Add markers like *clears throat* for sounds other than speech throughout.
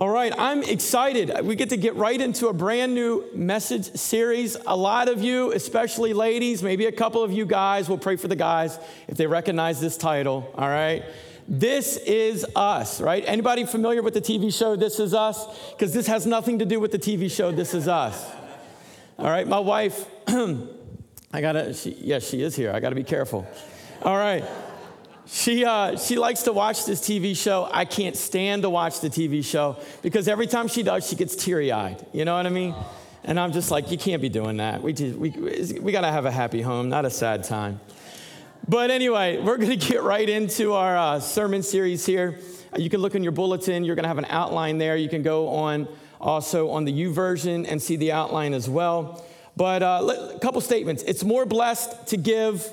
All right, I'm excited. We get to get right into a brand new message series. A lot of you, especially ladies, maybe a couple of you guys, will pray for the guys if they recognize this title. All right. This is us, right? Anybody familiar with the TV show This Is Us? Because this has nothing to do with the TV show This Is Us. All right, my wife, *clears throat* I gotta, she, yes, she is here. I gotta be careful. All right. She, uh, she likes to watch this TV show. I can't stand to watch the TV show because every time she does, she gets teary eyed. You know what I mean? And I'm just like, you can't be doing that. We, just, we, we got to have a happy home, not a sad time. But anyway, we're going *laughs* to get right into our uh, sermon series here. You can look in your bulletin, you're going to have an outline there. You can go on also on the YouVersion and see the outline as well. But uh, a couple statements. It's more blessed to give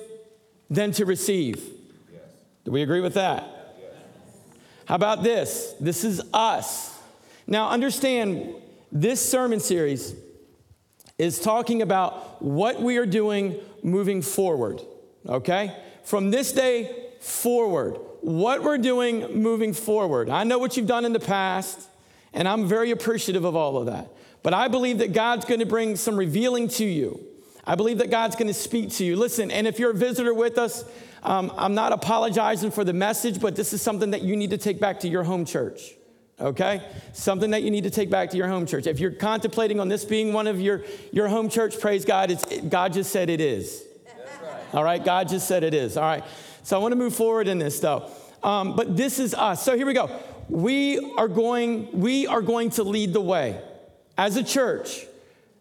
than to receive. Do we agree with that? How about this? This is us. Now, understand this sermon series is talking about what we are doing moving forward, okay? From this day forward, what we're doing moving forward. I know what you've done in the past, and I'm very appreciative of all of that. But I believe that God's going to bring some revealing to you. I believe that God's going to speak to you. Listen, and if you're a visitor with us, um, I'm not apologizing for the message, but this is something that you need to take back to your home church. Okay? Something that you need to take back to your home church. If you're contemplating on this being one of your, your home church, praise God. It's, it, God just said it is. Right. All right? God just said it is. All right? So I want to move forward in this though. Um, but this is us. So here we go. We are going, we are going to lead the way. As a church,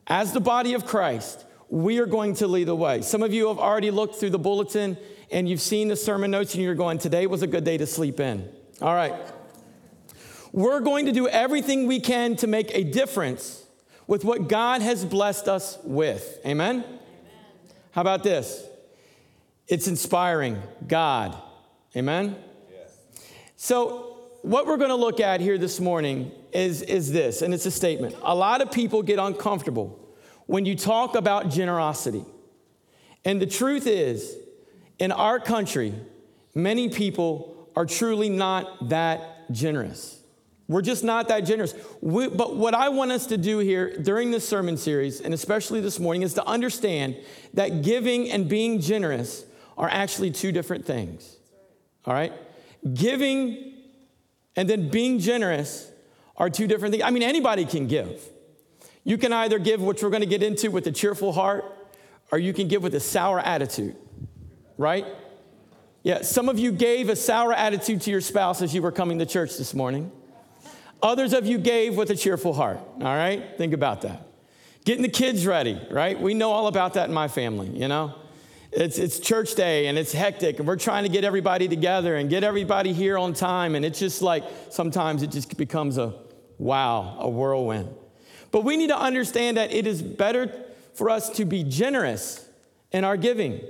as the body of Christ, we are going to lead the way. Some of you have already looked through the bulletin and you've seen the sermon notes and you're going, today was a good day to sleep in. All right. We're going to do everything we can to make a difference with what God has blessed us with. Amen? Amen. How about this? It's inspiring God. Amen? Yes. So, what we're going to look at here this morning is, is this, and it's a statement. A lot of people get uncomfortable when you talk about generosity. And the truth is, in our country, many people are truly not that generous. We're just not that generous. We, but what I want us to do here during this sermon series, and especially this morning, is to understand that giving and being generous are actually two different things. All right? Giving and then being generous are two different things. I mean, anybody can give. You can either give, which we're going to get into, with a cheerful heart, or you can give with a sour attitude right? Yeah, some of you gave a sour attitude to your spouse as you were coming to church this morning. Others of you gave with a cheerful heart, all right? Think about that. Getting the kids ready, right? We know all about that in my family, you know? It's, it's church day and it's hectic, and we're trying to get everybody together and get everybody here on time. And it's just like sometimes it just becomes a wow, a whirlwind. But we need to understand that it is better for us to be generous in our giving.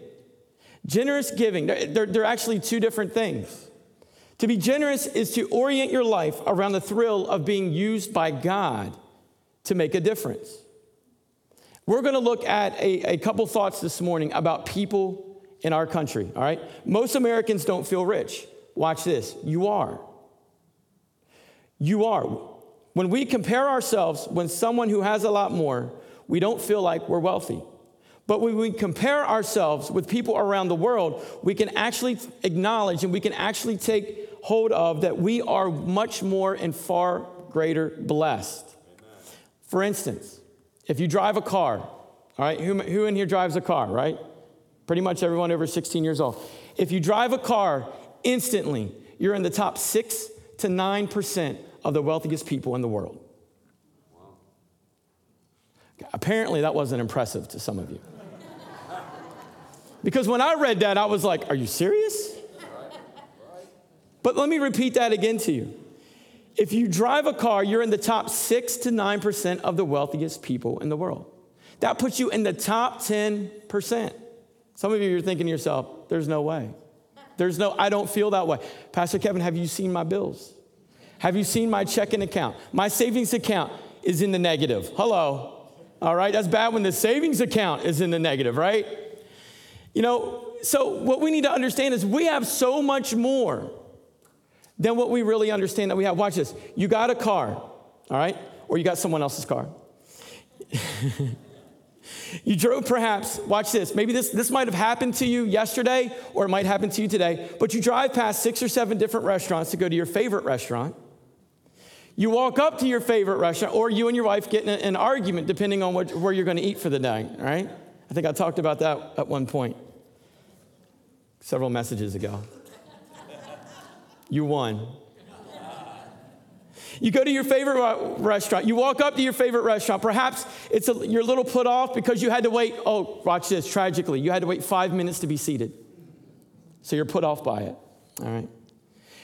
Generous giving, they're, they're, actually two different things. To be generous is to orient your life around the thrill of being used by God to make a difference. We're going to look at a, a couple thoughts this morning about people in our country, all right? Most Americans don't feel rich. Watch this. You are. You are. When we compare ourselves with someone who has a lot more, we don't feel like we're wealthy. But when we compare ourselves with people around the world, we can actually acknowledge and we can actually take hold of that we are much more and far greater blessed. Amen. For instance, if you drive a car, all right, who, who in here drives a car, right? Pretty much everyone over 16 years old. If you drive a car, instantly, you're in the top six to 9% of the wealthiest people in the world. Apparently, that wasn't impressive to some of you. Because when I read that, I was like, Are you serious? But let me repeat that again to you. If you drive a car, you're in the top 6 to 9% of the wealthiest people in the world. That puts you in the top 10%. Some of you are thinking to yourself, There's no way. There's no, I don't feel that way. Pastor Kevin, have you seen my bills? Have you seen my checking account? My savings account is in the negative. Hello. All right, that's bad when the savings account is in the negative, right? You know, so what we need to understand is we have so much more than what we really understand that we have. Watch this. You got a car, all right? Or you got someone else's car. *laughs* you drove perhaps, watch this, maybe this, this might have happened to you yesterday or it might happen to you today, but you drive past six or seven different restaurants to go to your favorite restaurant. You walk up to your favorite restaurant, or you and your wife get in an argument depending on what, where you're going to eat for the day, right? I think I talked about that at one point several messages ago. you won. You go to your favorite restaurant. You walk up to your favorite restaurant. Perhaps it's a, you're a little put off because you had to wait. Oh, watch this. Tragically, you had to wait five minutes to be seated. So you're put off by it. All right.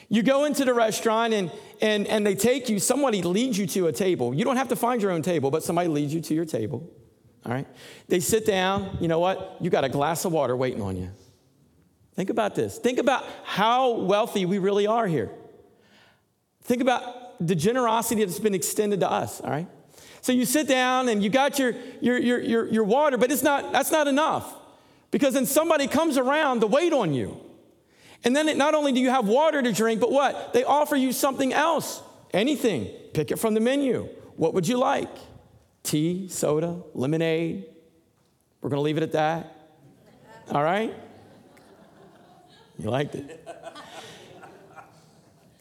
You go into the restaurant and, and, and they take you, somebody leads you to a table. You don't have to find your own table, but somebody leads you to your table. All right. They sit down. You know what? You got a glass of water waiting on you. Think about this. Think about how wealthy we really are here. Think about the generosity that's been extended to us, all right? So you sit down and you got your, your, your, your, your water, but it's not, that's not enough because then somebody comes around to wait on you. And then it, not only do you have water to drink, but what? They offer you something else. Anything. Pick it from the menu. What would you like? Tea, soda, lemonade. We're going to leave it at that. All right? You liked it.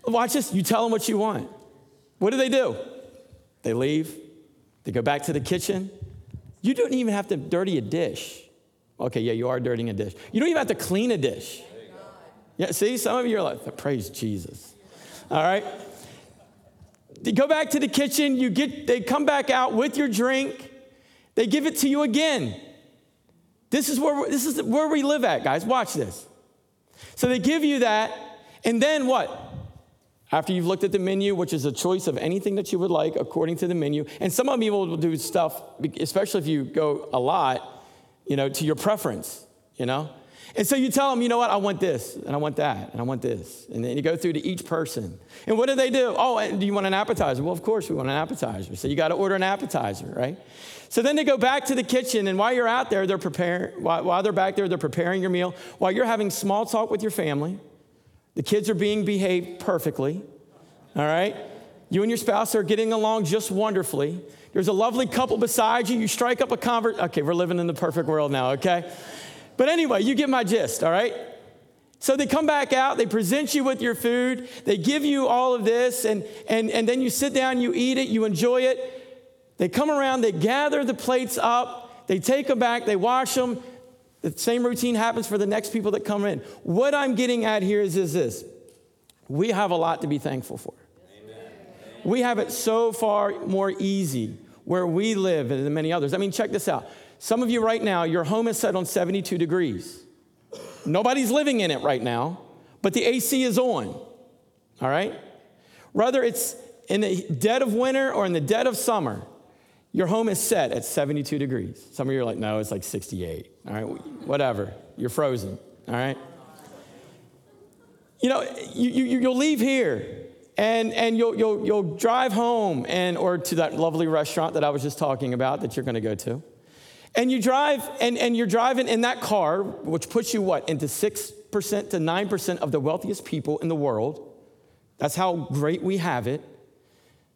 Watch this. You tell them what you want. What do they do? They leave, they go back to the kitchen. You don't even have to dirty a dish. Okay, yeah, you are dirtying a dish. You don't even have to clean a dish. Yeah, see, some of you are like, praise Jesus. All right. They go back to the kitchen, you get they come back out with your drink, they give it to you again. This is where this is where we live at, guys. Watch this. So they give you that, and then what? After you've looked at the menu, which is a choice of anything that you would like according to the menu, and some of you will do stuff, especially if you go a lot, you know, to your preference, you know? And so you tell them, you know what, I want this, and I want that, and I want this. And then you go through to each person. And what do they do? Oh, do you want an appetizer? Well, of course we want an appetizer. So you got to order an appetizer, right? So then they go back to the kitchen, and while you're out there, they're preparing, while, while they're back there, they're preparing your meal. While you're having small talk with your family, the kids are being behaved perfectly, all right? You and your spouse are getting along just wonderfully. There's a lovely couple beside you. You strike up a convert. Okay, we're living in the perfect world now, okay? But anyway, you get my gist, all right? So they come back out, they present you with your food, they give you all of this, and, and, and then you sit down, you eat it, you enjoy it. They come around, they gather the plates up, they take them back, they wash them, the same routine happens for the next people that come in. What I'm getting at here is, is this we have a lot to be thankful for. Amen. We have it so far more easy where we live than many others. I mean, check this out. Some of you right now, your home is set on 72 degrees. Nobody's living in it right now, but the AC is on. All right? Whether it's in the dead of winter or in the dead of summer, your home is set at 72 degrees. Some of you are like, no, it's like 68. All right, whatever. You're frozen. All right. You know, you, you, you'll leave here and, and you'll, you'll, you'll drive home and, or to that lovely restaurant that I was just talking about that you're going to go to. And you drive, and, and you're driving in that car, which puts you what, into 6% to 9% of the wealthiest people in the world. That's how great we have it.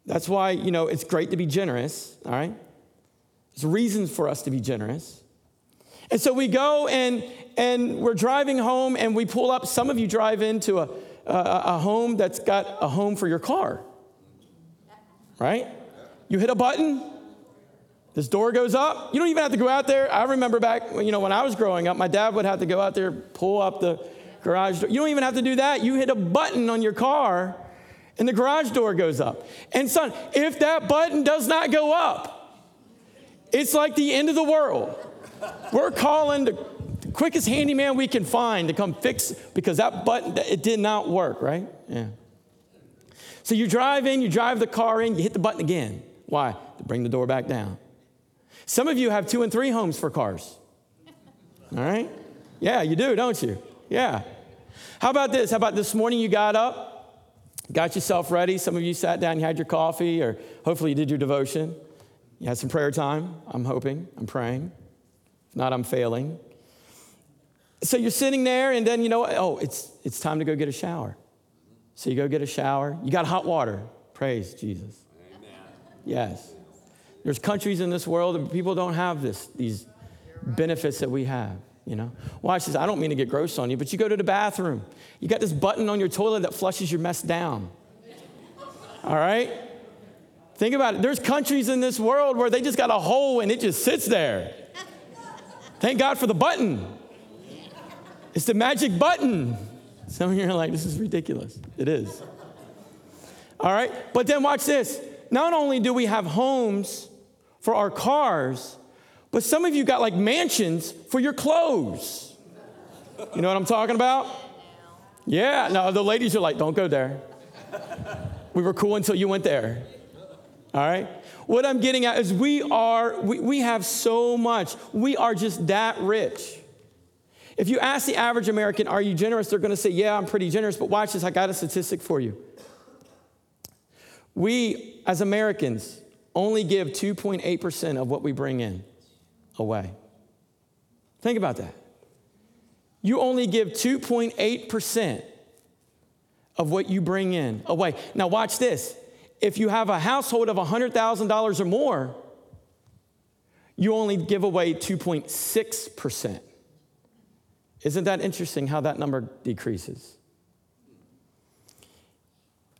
That's why, you know, it's great to be generous, all right? There's reasons for us to be generous. And so we go and, and we're driving home and we pull up. Some of you drive into a, a, a home that's got a home for your car, right? You hit a button, this door goes up. You don't even have to go out there. I remember back, you know, when I was growing up, my dad would have to go out there, pull up the garage door. You don't even have to do that. You hit a button on your car and the garage door goes up. And son, if that button does not go up, it's like the end of the world. We're calling the quickest handyman we can find to come fix because that button it did not work, right? Yeah. So you drive in, you drive the car in, you hit the button again. Why? To bring the door back down. Some of you have two and three homes for cars. All right? Yeah, you do, don't you? Yeah. How about this? How about this morning you got up, Got yourself ready. Some of you sat down, you had your coffee, or hopefully you did your devotion. You had some prayer time, I'm hoping, I'm praying. If not, I'm failing. So you're sitting there, and then you know, oh, it's, it's time to go get a shower. So you go get a shower. You got hot water. Praise Jesus. Amen. Yes. There's countries in this world that people don't have this, these benefits that we have, you know? Watch this. I don't mean to get gross on you, but you go to the bathroom. You got this button on your toilet that flushes your mess down. All right? Think about it. There's countries in this world where they just got a hole and it just sits there. Thank God for the button. It's the magic button. Some of you are like, this is ridiculous. It is. All right? But then watch this. Not only do we have homes for our cars, but some of you got like mansions for your clothes. You know what I'm talking about? Yeah, no, the ladies are like, don't go there. We were cool until you went there. All right? What I'm getting at is we are, we, we have so much. We are just that rich. If you ask the average American, are you generous? They're to say, yeah, I'm pretty generous. But watch this, I got a statistic for you. We, as Americans, only give 2.8% of what we bring in away. Think about that. You only give 2.8% of what you bring in away. Now, watch this. If you have a household of $100,000 or more, you only give away 2.6%. Isn't that interesting how that number decreases?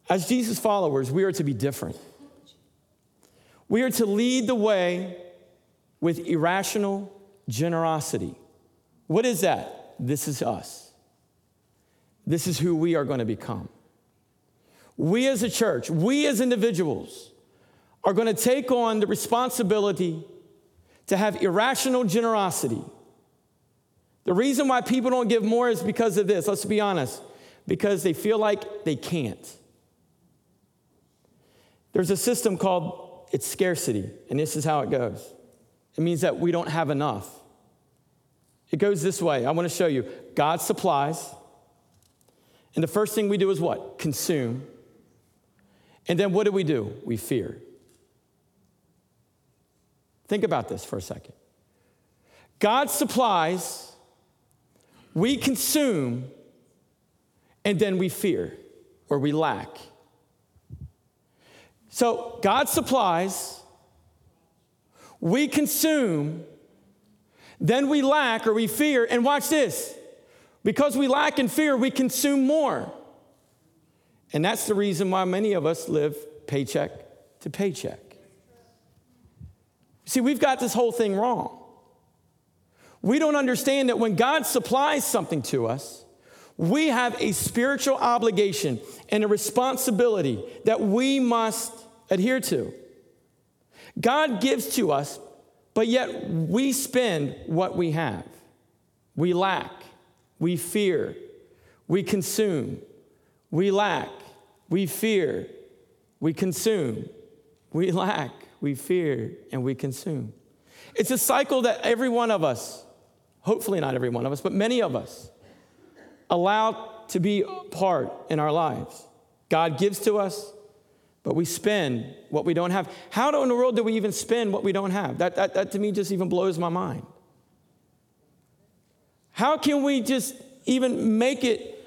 As Jesus followers, we are to be different. We are to lead the way with irrational generosity. What is that? This is us. This is who we are going to become. We as a church, we as individuals, are going to take on the responsibility to have irrational generosity. The reason why people don't give more is because of this. Let's be honest. Because they feel like they can't. There's a system called it's scarcity, and this is how it goes. It means that we don't have enough. It goes this way. I want to show you. God supplies. And the first thing we do is what? Consume. And then what do we do? We fear. Think about this for a second. God supplies, we consume, and then we fear or we lack. So God supplies, we consume, then we lack or we fear. And watch this because we lack and fear, we consume more. And that's the reason why many of us live paycheck to paycheck. See, we've got this whole thing wrong. We don't understand that when God supplies something to us, we have a spiritual obligation and a responsibility that we must adhere to. God gives to us, but yet we spend what we have. We lack, we fear, we consume, we lack, we fear, we consume, we lack, we fear, and we consume. It's a cycle that every one of us, hopefully not every one of us, but many of us, allow to be part in our lives. God gives to us, but we spend what we don't have. How in the world do we even spend what we don't have? That, that, that to me just even blows my mind. How can we just even make it?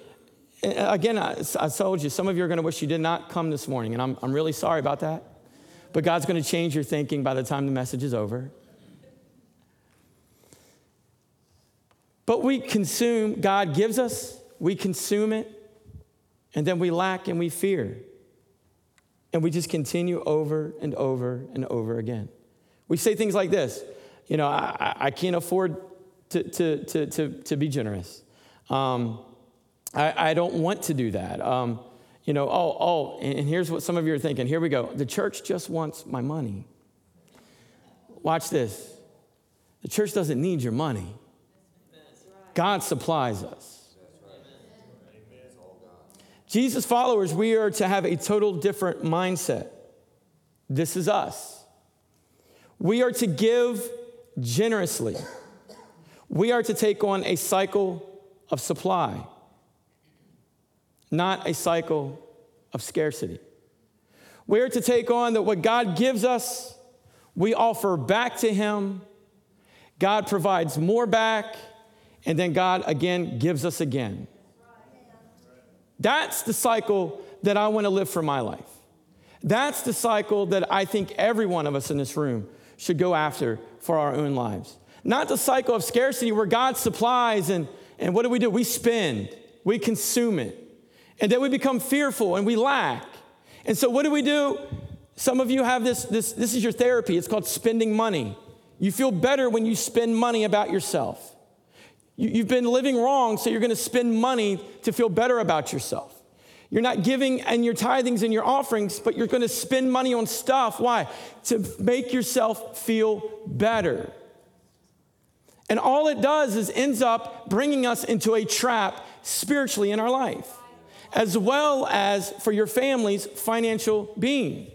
Again, I, I told you, some of you are going to wish you did not come this morning, and I'm, I'm really sorry about that. But God's going to change your thinking by the time the message is over. But we consume, God gives us, we consume it, and then we lack and we fear. And we just continue over and over and over again. We say things like this you know, I, I can't afford to, to, to, to, to be generous. Um, I, I, don't want to do that. Um, you know, oh, oh, and here's what some of you are thinking. Here we go. The church just wants my money. Watch this. The church doesn't need your money, God supplies us. Jesus followers, we are to have a total different mindset. This is us. We are to give generously. We are to take on a cycle of supply, not a cycle of scarcity. We are to take on that what God gives us, we offer back to Him. God provides more back, and then God again gives us again. That's the cycle that I want to live for my life. That's the cycle that I think every one of us in this room should go after for our own lives. Not the cycle of scarcity where God supplies and, and what do we do? We spend, we consume it, and then we become fearful and we lack. And so what do we do? Some of you have this, this, this is your therapy. It's called spending money. You feel better when you spend money about yourself. You, have been living wrong, so you're going to spend money to feel better about yourself. You're not giving and your tithings and your offerings, but you're going to spend money on stuff. Why? To make yourself feel better. And all it does is ends up bringing us into a trap spiritually in our life, as well as for your family's financial being.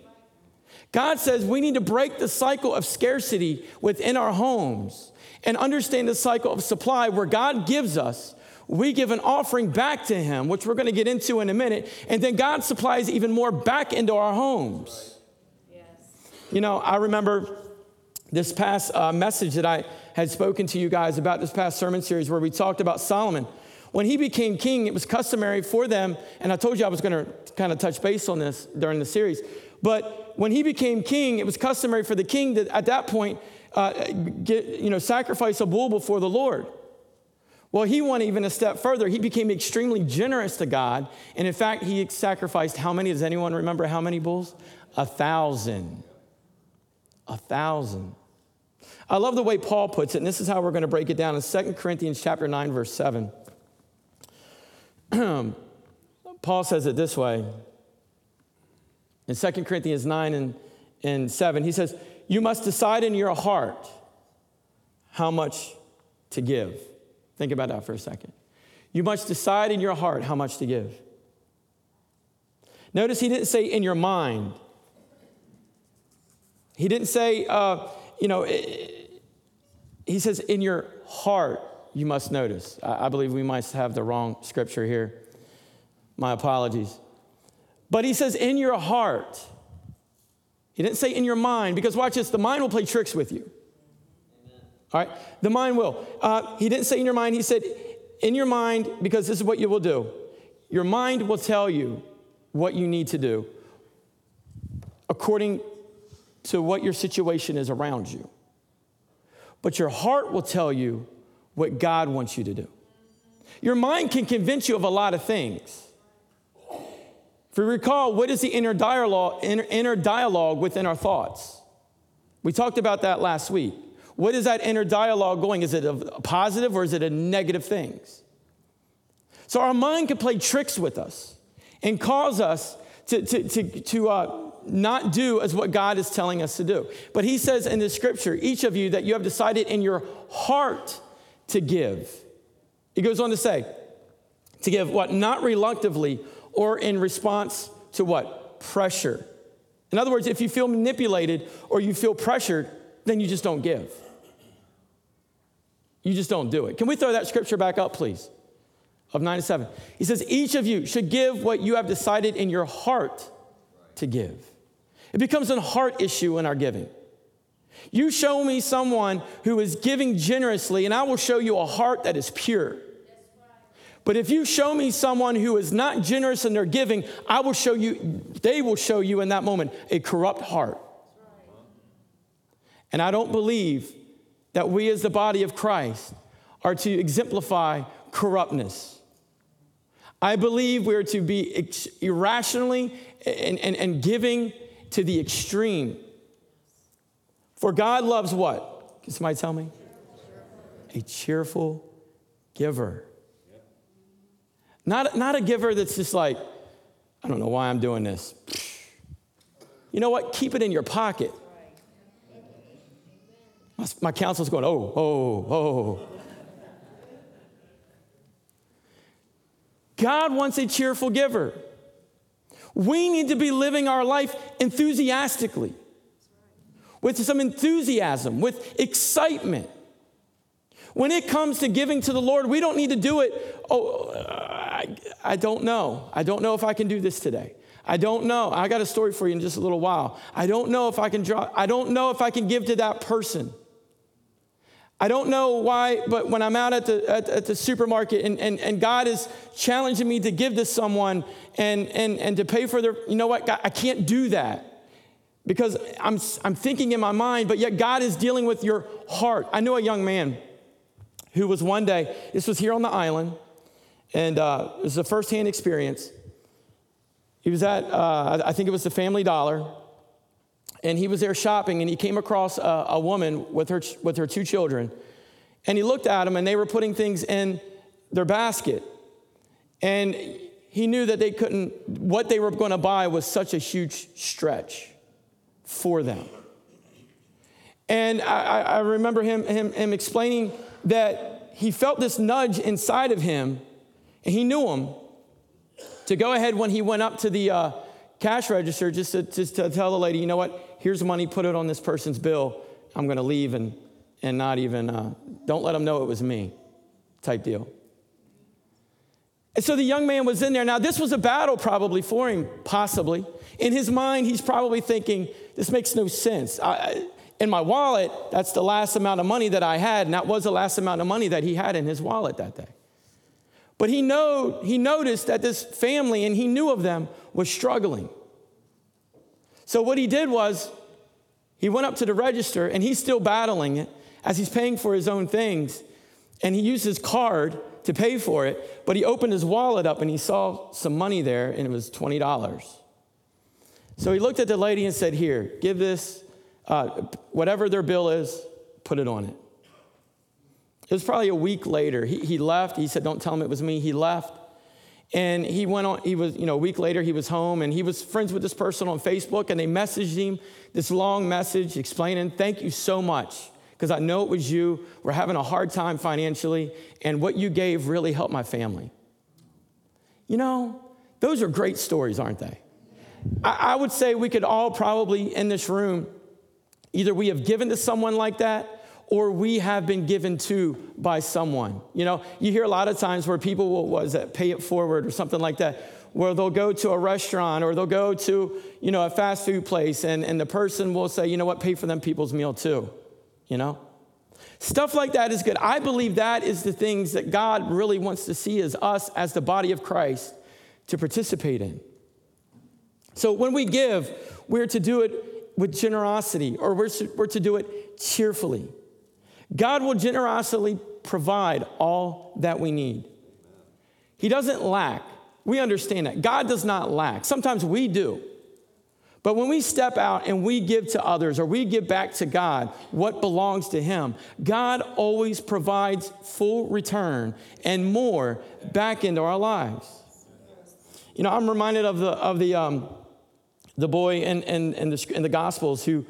God says we need to break the cycle of scarcity within our homes and understand the cycle of supply where God gives us we give an offering back to Him, which we're going to get into in a minute, and then God supplies even more back into our homes. Yes. You know, I remember this past uh, message that I had spoken to you guys about this past sermon series where we talked about Solomon. When he became king, it was customary for them, and I told you I was going to kind of touch base on this during the series. But when he became king, it was customary for the king to, at that point, uh, get, you know, sacrifice a bull before the Lord. Well, he went even a step further. He became extremely generous to God. And in fact, he sacrificed how many? Does anyone remember how many bulls? A thousand. A thousand. I love the way Paul puts it, and this is how we're going to break it down in 2 Corinthians chapter 9, verse 7. *clears throat* Paul says it this way. In 2 Corinthians 9 and, and 7, he says, You must decide in your heart how much to give. Think about that for a second. You must decide in your heart how much to give. Notice he didn't say in your mind. He didn't say, uh, you know, he says in your heart, you must notice. I, I believe we might have the wrong scripture here. My apologies. But he says in your heart. He didn't say in your mind, because watch this, the mind will play tricks with you. All right? The mind will. Uh, he didn't say in your mind, he said in your mind, because this is what you will do. Your mind will tell you what you need to do according to what your situation is around you. But your heart will tell you what God wants you to do. Your mind can convince you of a lot of things. If we recall, what is the inner dialogue, inner, inner dialogue within our thoughts? We talked about that last week. What is that inner dialogue going? Is it a positive or is it a negative things? So our mind can play tricks with us and cause us to, to, to, to uh, not do as what God is telling us to do. But he says in the scripture, each of you, that you have decided in your heart to give. He goes on to say, to give what? Not reluctantly or in response to what? Pressure. In other words, if you feel manipulated or you feel pressured, then you just don't give. You just don't do it. Can we throw that scripture back up, please? Of 9 to 7. He says, Each of you should give what you have decided in your heart to give. It becomes a heart issue in our giving. You show me someone who is giving generously, and I will show you a heart that is pure. But if you show me someone who is not generous in their giving, I will show you, they will show you in that moment a corrupt heart. And I don't believe that we as the body of Christ are to exemplify corruptness. I believe we're to be irrationally and, and, and giving to the extreme. For God loves what? Can somebody tell me? A cheerful giver. Not, not a giver that's just like, I don't know why I'm doing this. You know what? Keep it in your pocket. My, my counselor's going, oh, oh, oh, oh. God wants a cheerful giver. We need to be living our life enthusiastically, with some enthusiasm, with excitement. When it comes to giving to the Lord, we don't need to do it. Oh, I, don't know. I don't know if I can do this today. I don't know. I got a story for you in just a little while. I don't know if I can draw, I don't know if I can give to that person. I don't know why, but when I'm out at the, at, at, the supermarket and, and, and God is challenging me to give to someone and, and, and to pay for their, you know what, God, I can't do that because I'm, I'm thinking in my mind, but yet God is dealing with your heart. I knew a young man who was one day, this was here on the island, and uh, it was a firsthand experience. He was at, uh, I think it was the Family Dollar, and he was there shopping, and he came across a, a woman with her, with her two children. And he looked at them, and they were putting things in their basket. And he knew that they couldn't, what they were going to buy was such a huge stretch for them. And I, I remember him, him, him explaining that he felt this nudge inside of him, and he knew him to go ahead when he went up to the uh, cash register just to, just to tell the lady, you know what, here's the money, put it on this person's bill. I'm going to leave and, and not even, uh, don't let them know it was me, type deal. And so the young man was in there. Now, this was a battle probably for him, possibly. In his mind, he's probably thinking, this makes no sense. I, in my wallet, that's the last amount of money that I had, and that was the last amount of money that he had in his wallet that day. But he, know, he noticed that this family, and he knew of them, was struggling. So what he did was he went up to the register, and he's still battling it as he's paying for his own things. And he used his card to pay for it, but he opened his wallet up and he saw some money there, and it was $20. So he looked at the lady and said, Here, give this, uh, whatever their bill is, put it on it. It was probably a week later. He, he left. He said, Don't tell him it was me. He left. And he went on, he was, you know, a week later, he was home and he was friends with this person on Facebook and they messaged him this long message explaining, Thank you so much because I know it was you. We're having a hard time financially, and what you gave really helped my family. You know, those are great stories, aren't they? I, I would say we could all probably in this room, either we have given to someone like that or we have been given to by someone. You know, you hear a lot of times where people will, was that, pay it forward or something like that, where they'll go to a restaurant or they'll go to, you know, a fast food place and, and the person will say, you know what, pay for them people's meal too, you know? Stuff like that is good. I believe that is the things that God really wants to see as us, as the body of Christ, to participate in. So when we give, we're to do it with generosity or we're we're to do it cheerfully. God will generously provide all that we need. He doesn't lack. We understand that. God does not lack. Sometimes we do. But when we step out and we give to others or we give back to God what belongs to Him, God always provides full return and more back into our lives. You know, I'm reminded of the, of the, um, the boy in, in, in, the, in the Gospels who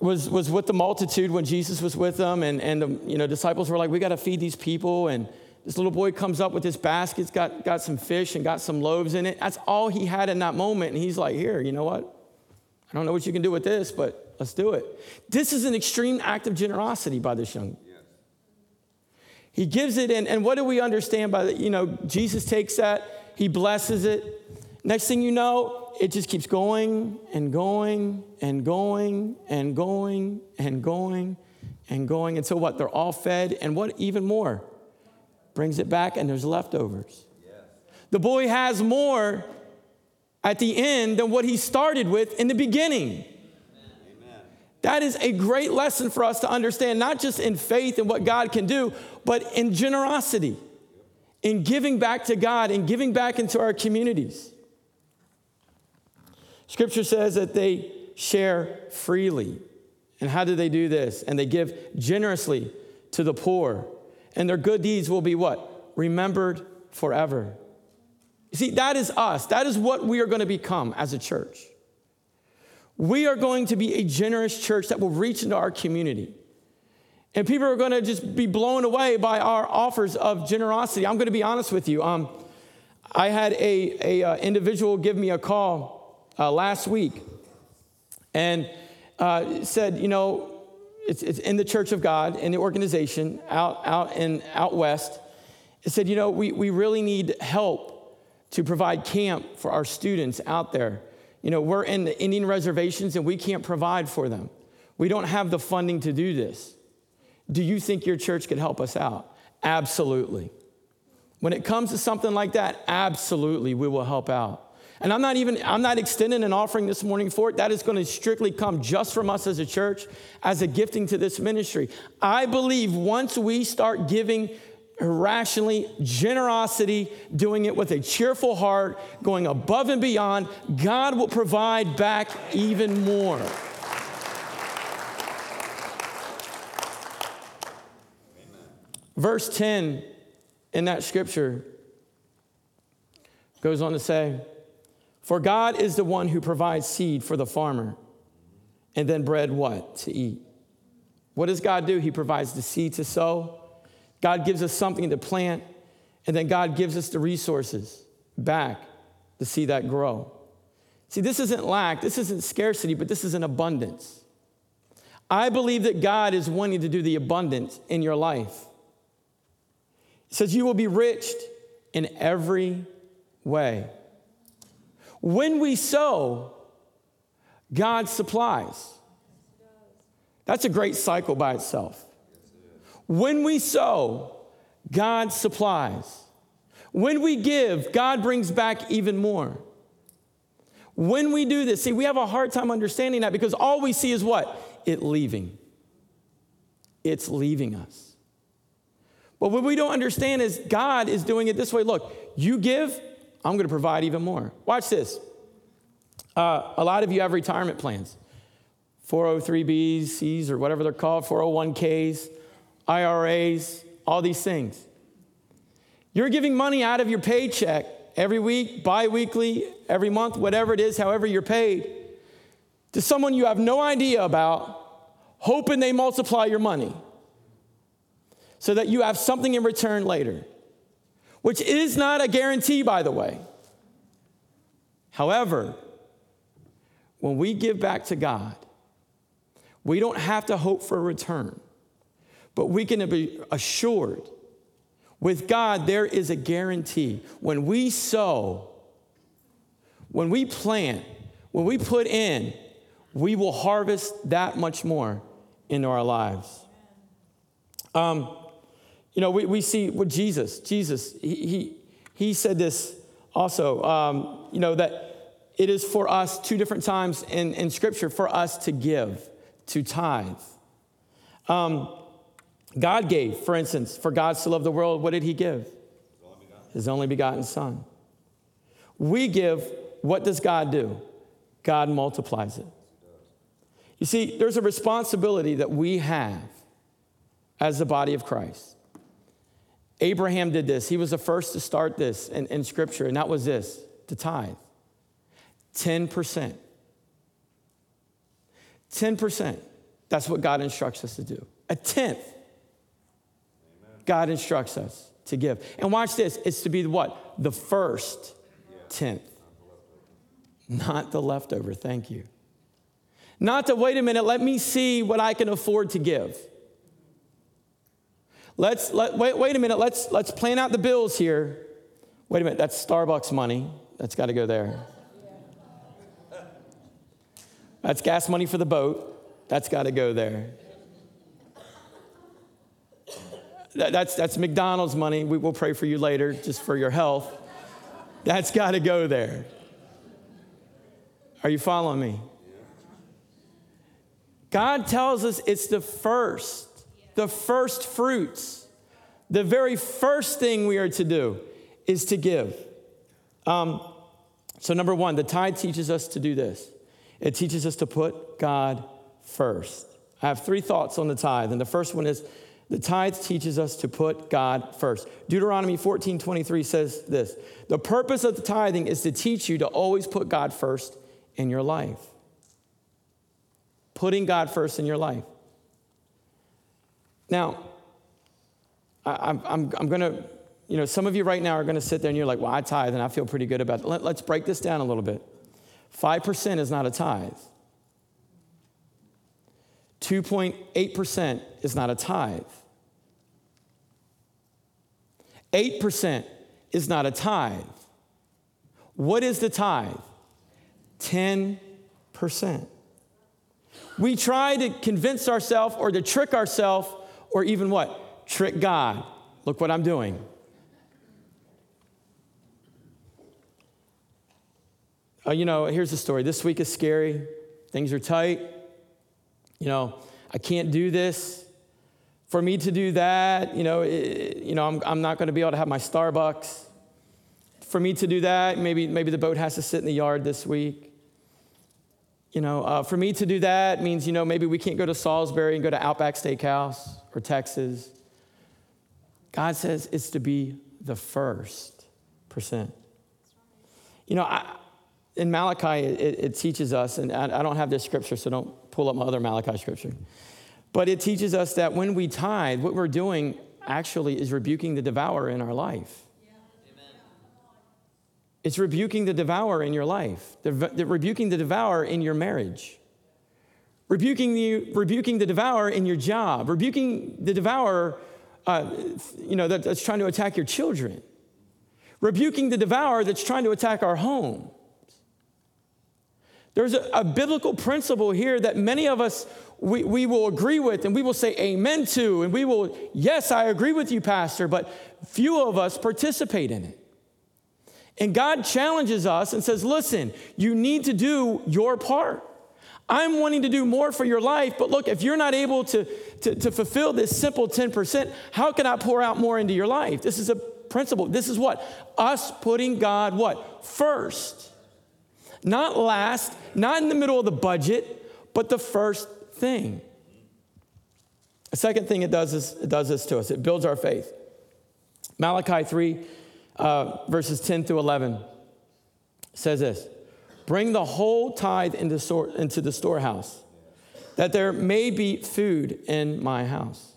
was, was with the multitude when Jesus was with them, and, and the you know, disciples were like, We got to feed these people. And this little boy comes up with this basket, got, got some fish and got some loaves in it. That's all he had in that moment. And he's like, Here, you know what? I don't know what you can do with this, but let's do it. This is an extreme act of generosity by this young. He gives it, and, and what do we understand by that? You know, Jesus takes that, he blesses it. Next thing you know, it just keeps going and going and going and going and going and going until what? They're all fed, and what even more? Brings it back, and there's leftovers. The boy has more at the end than what he started with in the beginning. That is a great lesson for us to understand, not just in faith and what God can do, but in generosity, in giving back to God and giving back into our communities. Scripture says that they share freely. And how do they do this? And they give generously to the poor. And their good deeds will be what? Remembered forever. You see, that is us. That is what we are going to become as a church. We are going to be a generous church that will reach into our community. And people are going to just be blown away by our offers of generosity. I'm going to be honest with you. Um, I had a, a uh, individual give me a call uh, last week and uh, said, you know, it's, it's in the Church of God, in the organization out, out, in, out west. It said, you know, we, we really need help to provide camp for our students out there. You know, we're in the Indian reservations and we can't provide for them. We don't have the funding to do this. Do you think your church could help us out? Absolutely. When it comes to something like that, absolutely, we will help out. And I'm not even, I'm not extending an offering this morning for it. That is going to strictly come just from us as a church, as a gifting to this ministry. I believe once we start giving irrationally, generosity, doing it with a cheerful heart, going above and beyond, God will provide back even more. Verse 10 in that scripture goes on to say, For God is the one who provides seed for the farmer and then bread what? To eat. What does God do? He provides the seed to sow, God gives us something to plant, and then God gives us the resources back to see that grow. See, this isn't lack, this isn't scarcity, but this is an abundance. I believe that God is wanting to do the abundance in your life. He says, You will be rich in every way. When we sow, God supplies. That's a great cycle by itself. When we sow, God supplies. When we give, God brings back even more. When we do this, see, we have a hard time understanding that because all we see is what? It leaving. It's leaving us. But what we don't understand is God is doing it this way. Look, you give, I'm going to provide even more. Watch this. Uh, a lot of you have retirement plans 403Bs, Cs, or whatever they're called, 401Ks, IRAs, all these things. You're giving money out of your paycheck every week, bi weekly, every month, whatever it is, however you're paid, to someone you have no idea about, hoping they multiply your money so that you have something in return later, which is not a guarantee, by the way. However, when we give back to God, we don't have to hope for a return, but we can be assured with God, there is a guarantee. When we sow, when we plant, when we put in, we will harvest that much more into our lives. Um, you know, we, we see with Jesus, Jesus, he, he, he said this also, um, you know, that it is for us two different times in, in Scripture for us to give, to tithe. Um, God gave, for instance, for God to love the world, what did He give? His only begotten Son. We give, what does God do? God multiplies it. You see, there's a responsibility that we have as the body of Christ. Abraham did this. He was the first to start this in, in scripture, and that was this to tithe 10%. 10%. That's what God instructs us to do. A tenth. God instructs us to give. And watch this it's to be what? The first tenth. Not the leftover. Thank you. Not to wait a minute, let me see what I can afford to give. Let's let, wait, wait a minute. Let's let's plan out the bills here. Wait a minute. That's Starbucks money. That's got to go there. That's gas money for the boat. That's got to go there. That, that's, that's McDonald's money. We will pray for you later, just for your health. That's got to go there. Are you following me? God tells us it's the first the first fruits. The very first thing we are to do is to give. Um, so, number one, the tithe teaches us to do this it teaches us to put God first. I have three thoughts on the tithe, and the first one is the tithe teaches us to put God first. Deuteronomy 14 23 says this The purpose of the tithing is to teach you to always put God first in your life. Putting God first in your life. Now, I, am I'm, I'm going to, you know, some of you right now are going to sit there and you're like, well, I tithe and I feel pretty good about it. Let, let's break this down a little bit. 5% is not a tithe. 2.8% is not a tithe. 8% is not a tithe. What is the tithe? 10%. We try to convince ourselves or to trick ourselves or even what? Trick God. Look what I'm doing. Uh, you know, here's the story. This week is scary. Things are tight. You know, I can't do this. For me to do that, you know, it, you know, I'm, I'm not going to be able to have my Starbucks. For me to do that, maybe, maybe the boat has to sit in the yard this week. You know, uh, for me to do that means, you know, maybe we can't go to Salisbury and go to Outback Steakhouse or Texas. God says it's to be the first percent. You know, I, in Malachi, it, it, teaches us, and I, I don't have this scripture, so don't pull up my other Malachi scripture. But it teaches us that when we tithe, what we're doing actually is rebuking the devourer in our life. It's rebuking the devourer in your life, the, the, rebuking the devourer in your marriage, rebuking the, rebuking the devourer in your job, rebuking the devourer uh, you know, that, that's trying to attack your children, rebuking the devourer that's trying to attack our home. There's a, a, biblical principle here that many of us we, we will agree with and we will say amen to, and we will, yes, I agree with you, Pastor, but few of us participate in it. And God challenges us and says, listen, you need to do your part. I'm wanting to do more for your life, but look, if you're not able to, to, to fulfill this simple 10%, how can I pour out more into your life? This is a principle. This is what? Us putting God what? First. Not last, not in the middle of the budget, but the first thing. The second thing it does is it does this to us. It builds our faith. Malachi 3, uh, verses 10 through 11 says this Bring the whole tithe into, into the storehouse, that there may be food in my house.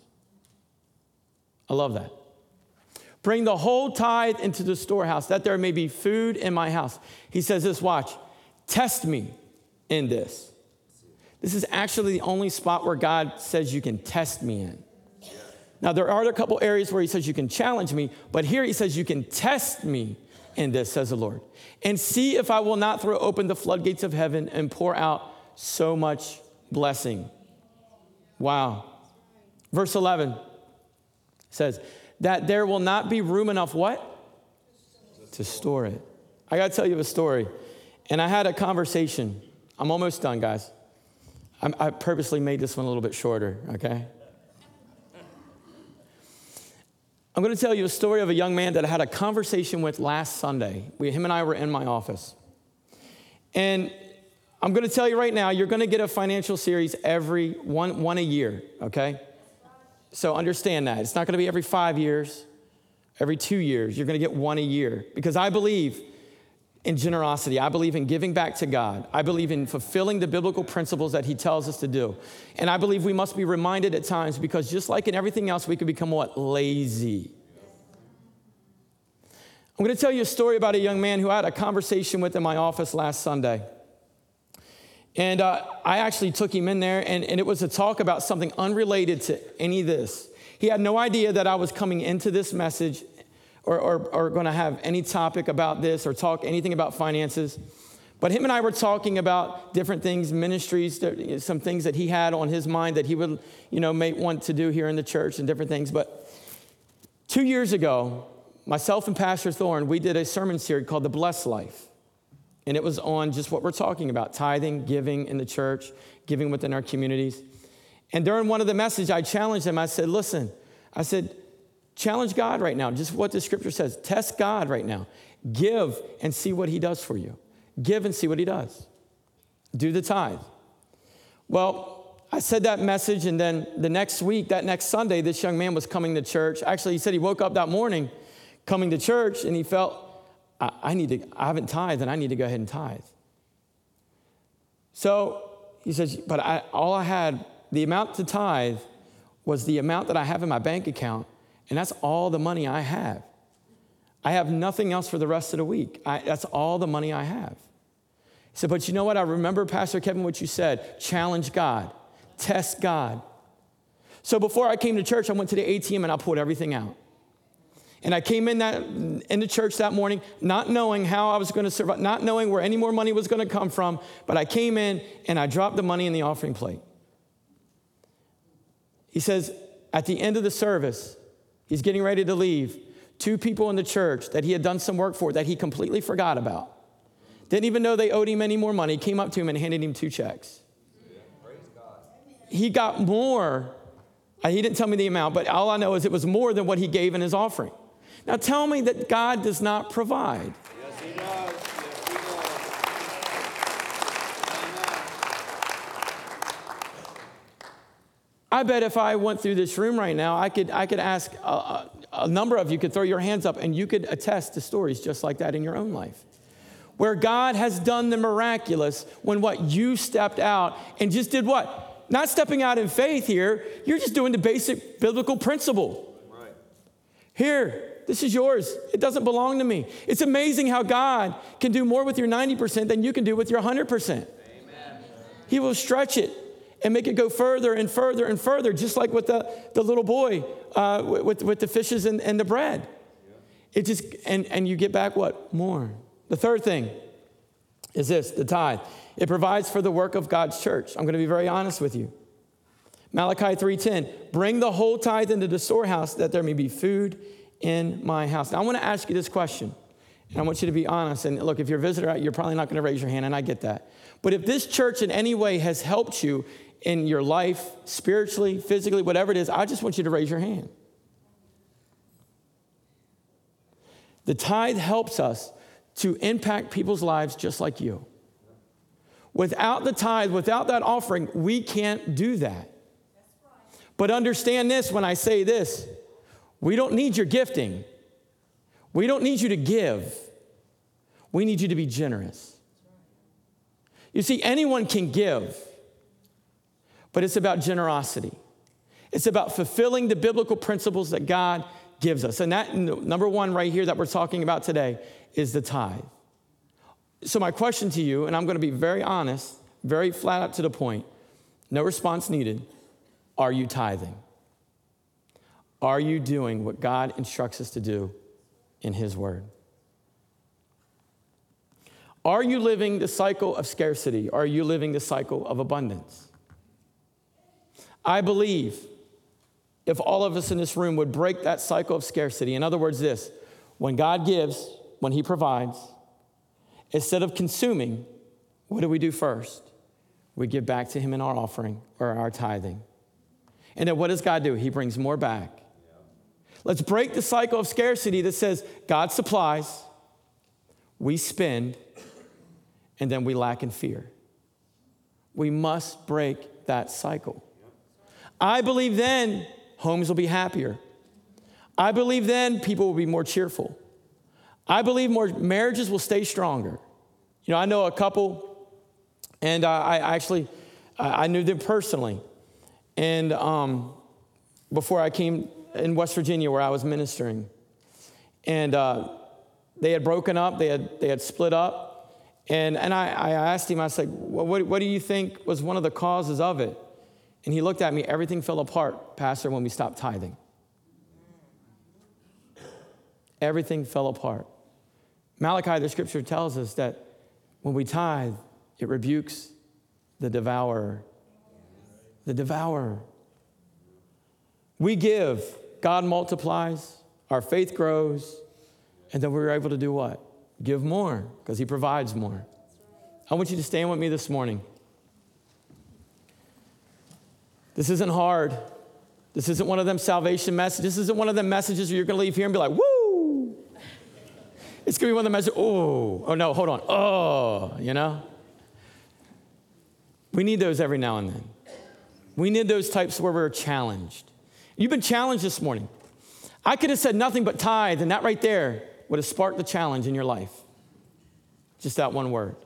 I love that. Bring the whole tithe into the storehouse, that there may be food in my house. He says this, watch, test me in this. This is actually the only spot where God says you can test me in. Now, there are a couple areas where he says you can challenge me, but here he says you can test me in this, says the Lord, and see if I will not throw open the floodgates of heaven and pour out so much blessing. Wow. Verse 11 says, that there will not be room enough what? To store it. I got to tell you a story. And I had a conversation. I'm almost done, guys. I'm, i purposely made this one a little bit shorter, okay? I'm going to tell you a story of a young man that I had a conversation with last Sunday. We, him and I were in my office. And I'm going to tell you right now, you're going to get a financial series every one, one a year, okay? So understand that. It's not going to be every five years, every two years. You're going to get one a year because I believe in generosity. I believe in giving back to God. I believe in fulfilling the biblical principles that He tells us to do. And I believe we must be reminded at times because just like in everything else, we could become what? Lazy. I'm going to tell you a story about a young man who I had a conversation with in my office last Sunday. And uh, I actually took him in there, and, and it was a talk about something unrelated to any of this. He had no idea that I was coming into this message or, or, or going to have any topic about this or talk anything about finances. But him and I were talking about different things, ministries, some things that he had on his mind that he would, you know, may want to do here in the church and different things. But two years ago, myself and Pastor Thorne, we did a sermon series called The Blessed Life. And it was on just what we're talking about tithing, giving in the church, giving within our communities. And during one of the messages, I challenged him. I said, Listen, I said, Challenge God right now, just what the scripture says. Test God right now. Give and see what he does for you. Give and see what he does. Do the tithe. Well, I said that message, and then the next week, that next Sunday, this young man was coming to church. Actually, he said he woke up that morning coming to church and he felt, I, I need to, I haven't tithed and I need to go ahead and tithe. So he says, but I, all I had, the amount to tithe was the amount that I have in my bank account and that's all the money I have. I have nothing else for the rest of the week. I, that's all the money I have. He said, But you know what? I remember, Pastor Kevin, what you said challenge God, test God. So before I came to church, I went to the ATM and I pulled everything out. And I came in that in the church that morning, not knowing how I was going to survive, not knowing where any more money was going to come from, but I came in and I dropped the money in the offering plate. He says, at the end of the service, he's getting ready to leave. Two people in the church that he had done some work for that he completely forgot about. Didn't even know they owed him any more money. Came up to him and handed him two checks. He got more. Uh, he didn't tell me the amount, but all I know is it was more than what he gave in his offering. Now tell me that God does not provide. Yes, he does. Yes, he does. I bet if I went through this room right now, I could, I could ask a, a, number of you could throw your hands up and you could attest to stories just like that in your own life. Where God has done the miraculous when what you stepped out and just did what? Not stepping out in faith here, you're just doing the basic biblical principle. Right. Here, this is yours. It doesn't belong to me. It's amazing how God can do more with your 90% than you can do with your 100%. Amen. He will stretch it and make it go further and further and further, just like with the, the little boy uh, with, with the fishes and, and the bread. It just, and, and you get back what? More. The third thing is this the tithe. It provides for the work of God's church. I'm going to be very honest with you. Malachi 3:10, bring the whole tithe into the storehouse that there may be food in my house. Now I want to ask you this question. And I want you to be honest. And look, if you're a visitor, you're probably not going to raise your hand, and I get that. But if this church in any way has helped you in your life, spiritually, physically, whatever it is, I just want you to raise your hand. The tithe helps us to impact people's lives just like you. Without the tithe, without that offering, we can't do that. But understand this when I say this we don't need your gifting, we don't need you to give, we need you to be generous. You see, anyone can give, but it's about generosity. It's about fulfilling the biblical principles that God gives us. And that number one right here that we're talking about today is the tithe. So, my question to you, and I'm going to be very honest, very flat out to the point, no response needed. Are you tithing? Are you doing what God instructs us to do in His Word? Are you living the cycle of scarcity? Are you living the cycle of abundance? I believe if all of us in this room would break that cycle of scarcity, in other words, this when God gives, when He provides, instead of consuming, what do we do first? We give back to Him in our offering or our tithing. And then what does God do? He brings more back. Let's break the cycle of scarcity that says God supplies, we spend, and then we lack in fear. We must break that cycle. I believe then homes will be happier. I believe then people will be more cheerful. I believe more marriages will stay stronger. You know, I know a couple, and I, I actually I knew them personally, and um, before I came in West Virginia where I was ministering, and uh, they had broken up, they had they had split up, and and I, I asked him, I said, well, what, what do you think was one of the causes of it? And he looked at me, everything fell apart, Pastor, when we stopped tithing. Everything fell apart. Malachi, the scripture tells us that when we tithe, it rebukes the devourer. The devourer. We give, God multiplies, our faith grows, and then we're able to do what? Give more, because He provides more. I want you to stand with me this morning. This isn't hard. This isn't one of them salvation messages. This isn't one of them messages where you're going to leave here and be like, woo. It's going to be one of the messages, oh, oh no, hold on, oh, you know? We need those every now and then. We need those types where we're challenged. You've been challenged this morning. I could have said nothing but tithe, and that right there would have sparked the challenge in your life. Just that one word.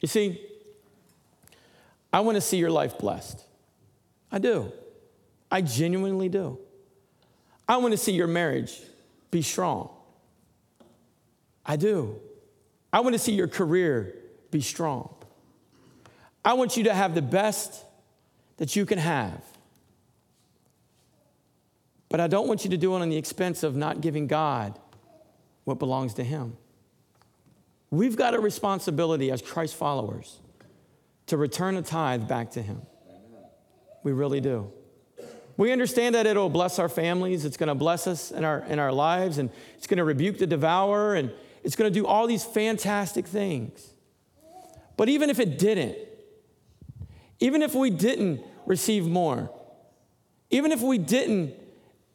You see, I want to see your life blessed. I do. I genuinely do. I want to see your marriage be strong. I do. I want to see your career be strong. I want you to have the best that you can have. But I don't want you to do it on the expense of not giving God what belongs to Him. We've got a responsibility as Christ followers to return a tithe back to Him. We really do. We understand that it'll bless our families, it's to bless us in our, in our lives, and it's to rebuke the devourer, and it's to do all these fantastic things. But even if it didn't, even if we didn't receive more, even if we didn't,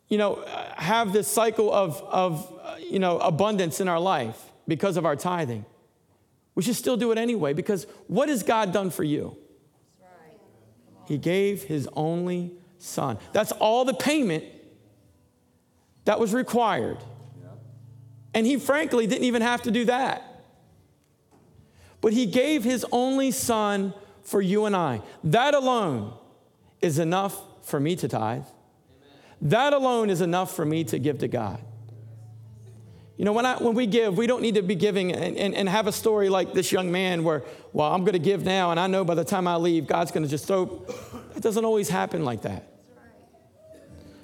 you know, have this cycle of, of you know, abundance in our life because of our tithing, we should still do it anyway because what has God done for you? He gave his only son. That's all the payment that was required. And he frankly didn't even have to do that. But he gave his only son for you and I. That alone is enough for me to tithe. That alone is enough for me to give to God. You know, when, I, when we give, we don't need to be giving and, and, and have a story like this young man where, well, I'm going to give now, and I know by the time I leave, God's going to just throw. It doesn't always happen like that.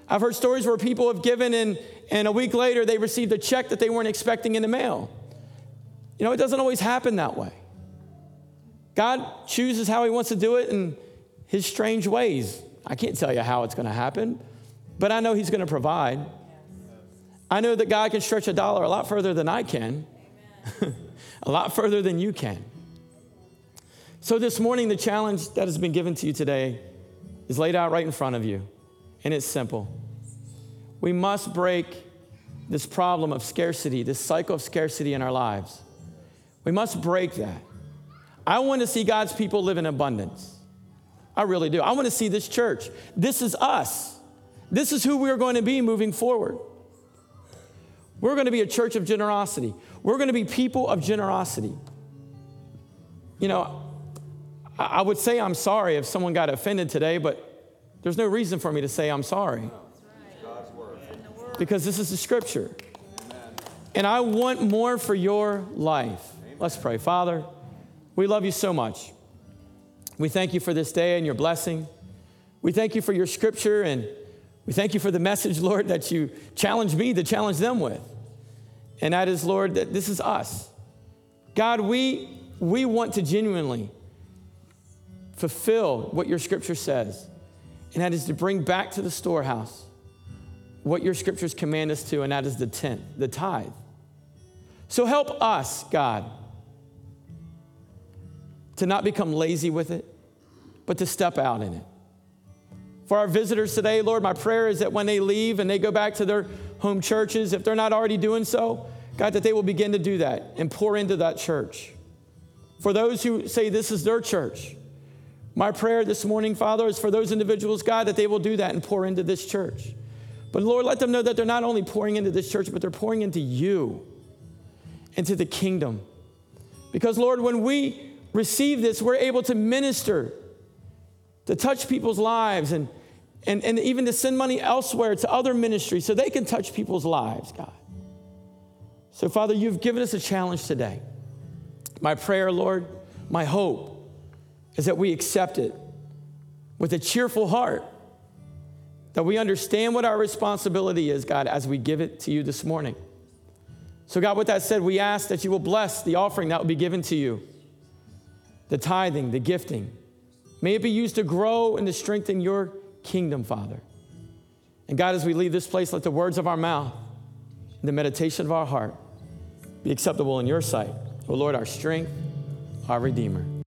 I've heard stories where people have given, and, and a week later, they received a check that they weren't expecting in the mail. You know, it doesn't always happen that way. God chooses how He wants to do it in His strange ways. I can't tell you how it's going to happen, but I know He's going to provide. I know that God can stretch a dollar a lot further than I can, *laughs* a lot further than you can. So, this morning, the challenge that has been given to you today is laid out right in front of you, and it's simple. We must break this problem of scarcity, this cycle of scarcity in our lives. We must break that. I want to see God's people live in abundance. I really do. I want to see this church. This is us. This is who we're going to be moving forward. We're going to be a church of generosity. We're going to be people of generosity. You know, I would say I'm sorry if someone got offended today, but there's no reason for me to say I'm sorry. Because this is the scripture. And I want more for your life. Let's pray. Father, we love you so much. We thank you for this day and your blessing. We thank you for your scripture and we thank you for the message, Lord, that you challenge me to challenge them with. And that is, Lord, that this is us. God, we, we want to genuinely fulfill what your scripture says, and that is to bring back to the storehouse what your scriptures command us to, and that is the tenth, the tithe. So help us, God, to not become lazy with it, but to step out in it. For our visitors today, Lord, my prayer is that when they leave and they go back to their home churches, if they're not already doing so, God, that they will begin to do that and pour into that church. For those who say this is their church, my prayer this morning, Father, is for those individuals, God, that they will do that and pour into this church. But Lord, let them know that they're not only pouring into this church, but they're pouring into you, into the kingdom. Because, Lord, when we receive this, we're able to minister, to touch people's lives, and and, and even to send money elsewhere to other ministries so they can touch people's lives, God. So, Father, you've given us a challenge today. My prayer, Lord, my hope is that we accept it with a cheerful heart, that we understand what our responsibility is, God, as we give it to you this morning. So, God, with that said, we ask that you will bless the offering that will be given to you, the tithing, the gifting. May it be used to grow and to strengthen your kingdom, Father. And God, as we leave this place, let the words of our mouth and the meditation of our heart be acceptable in your sight. O Lord, our strength, our Redeemer.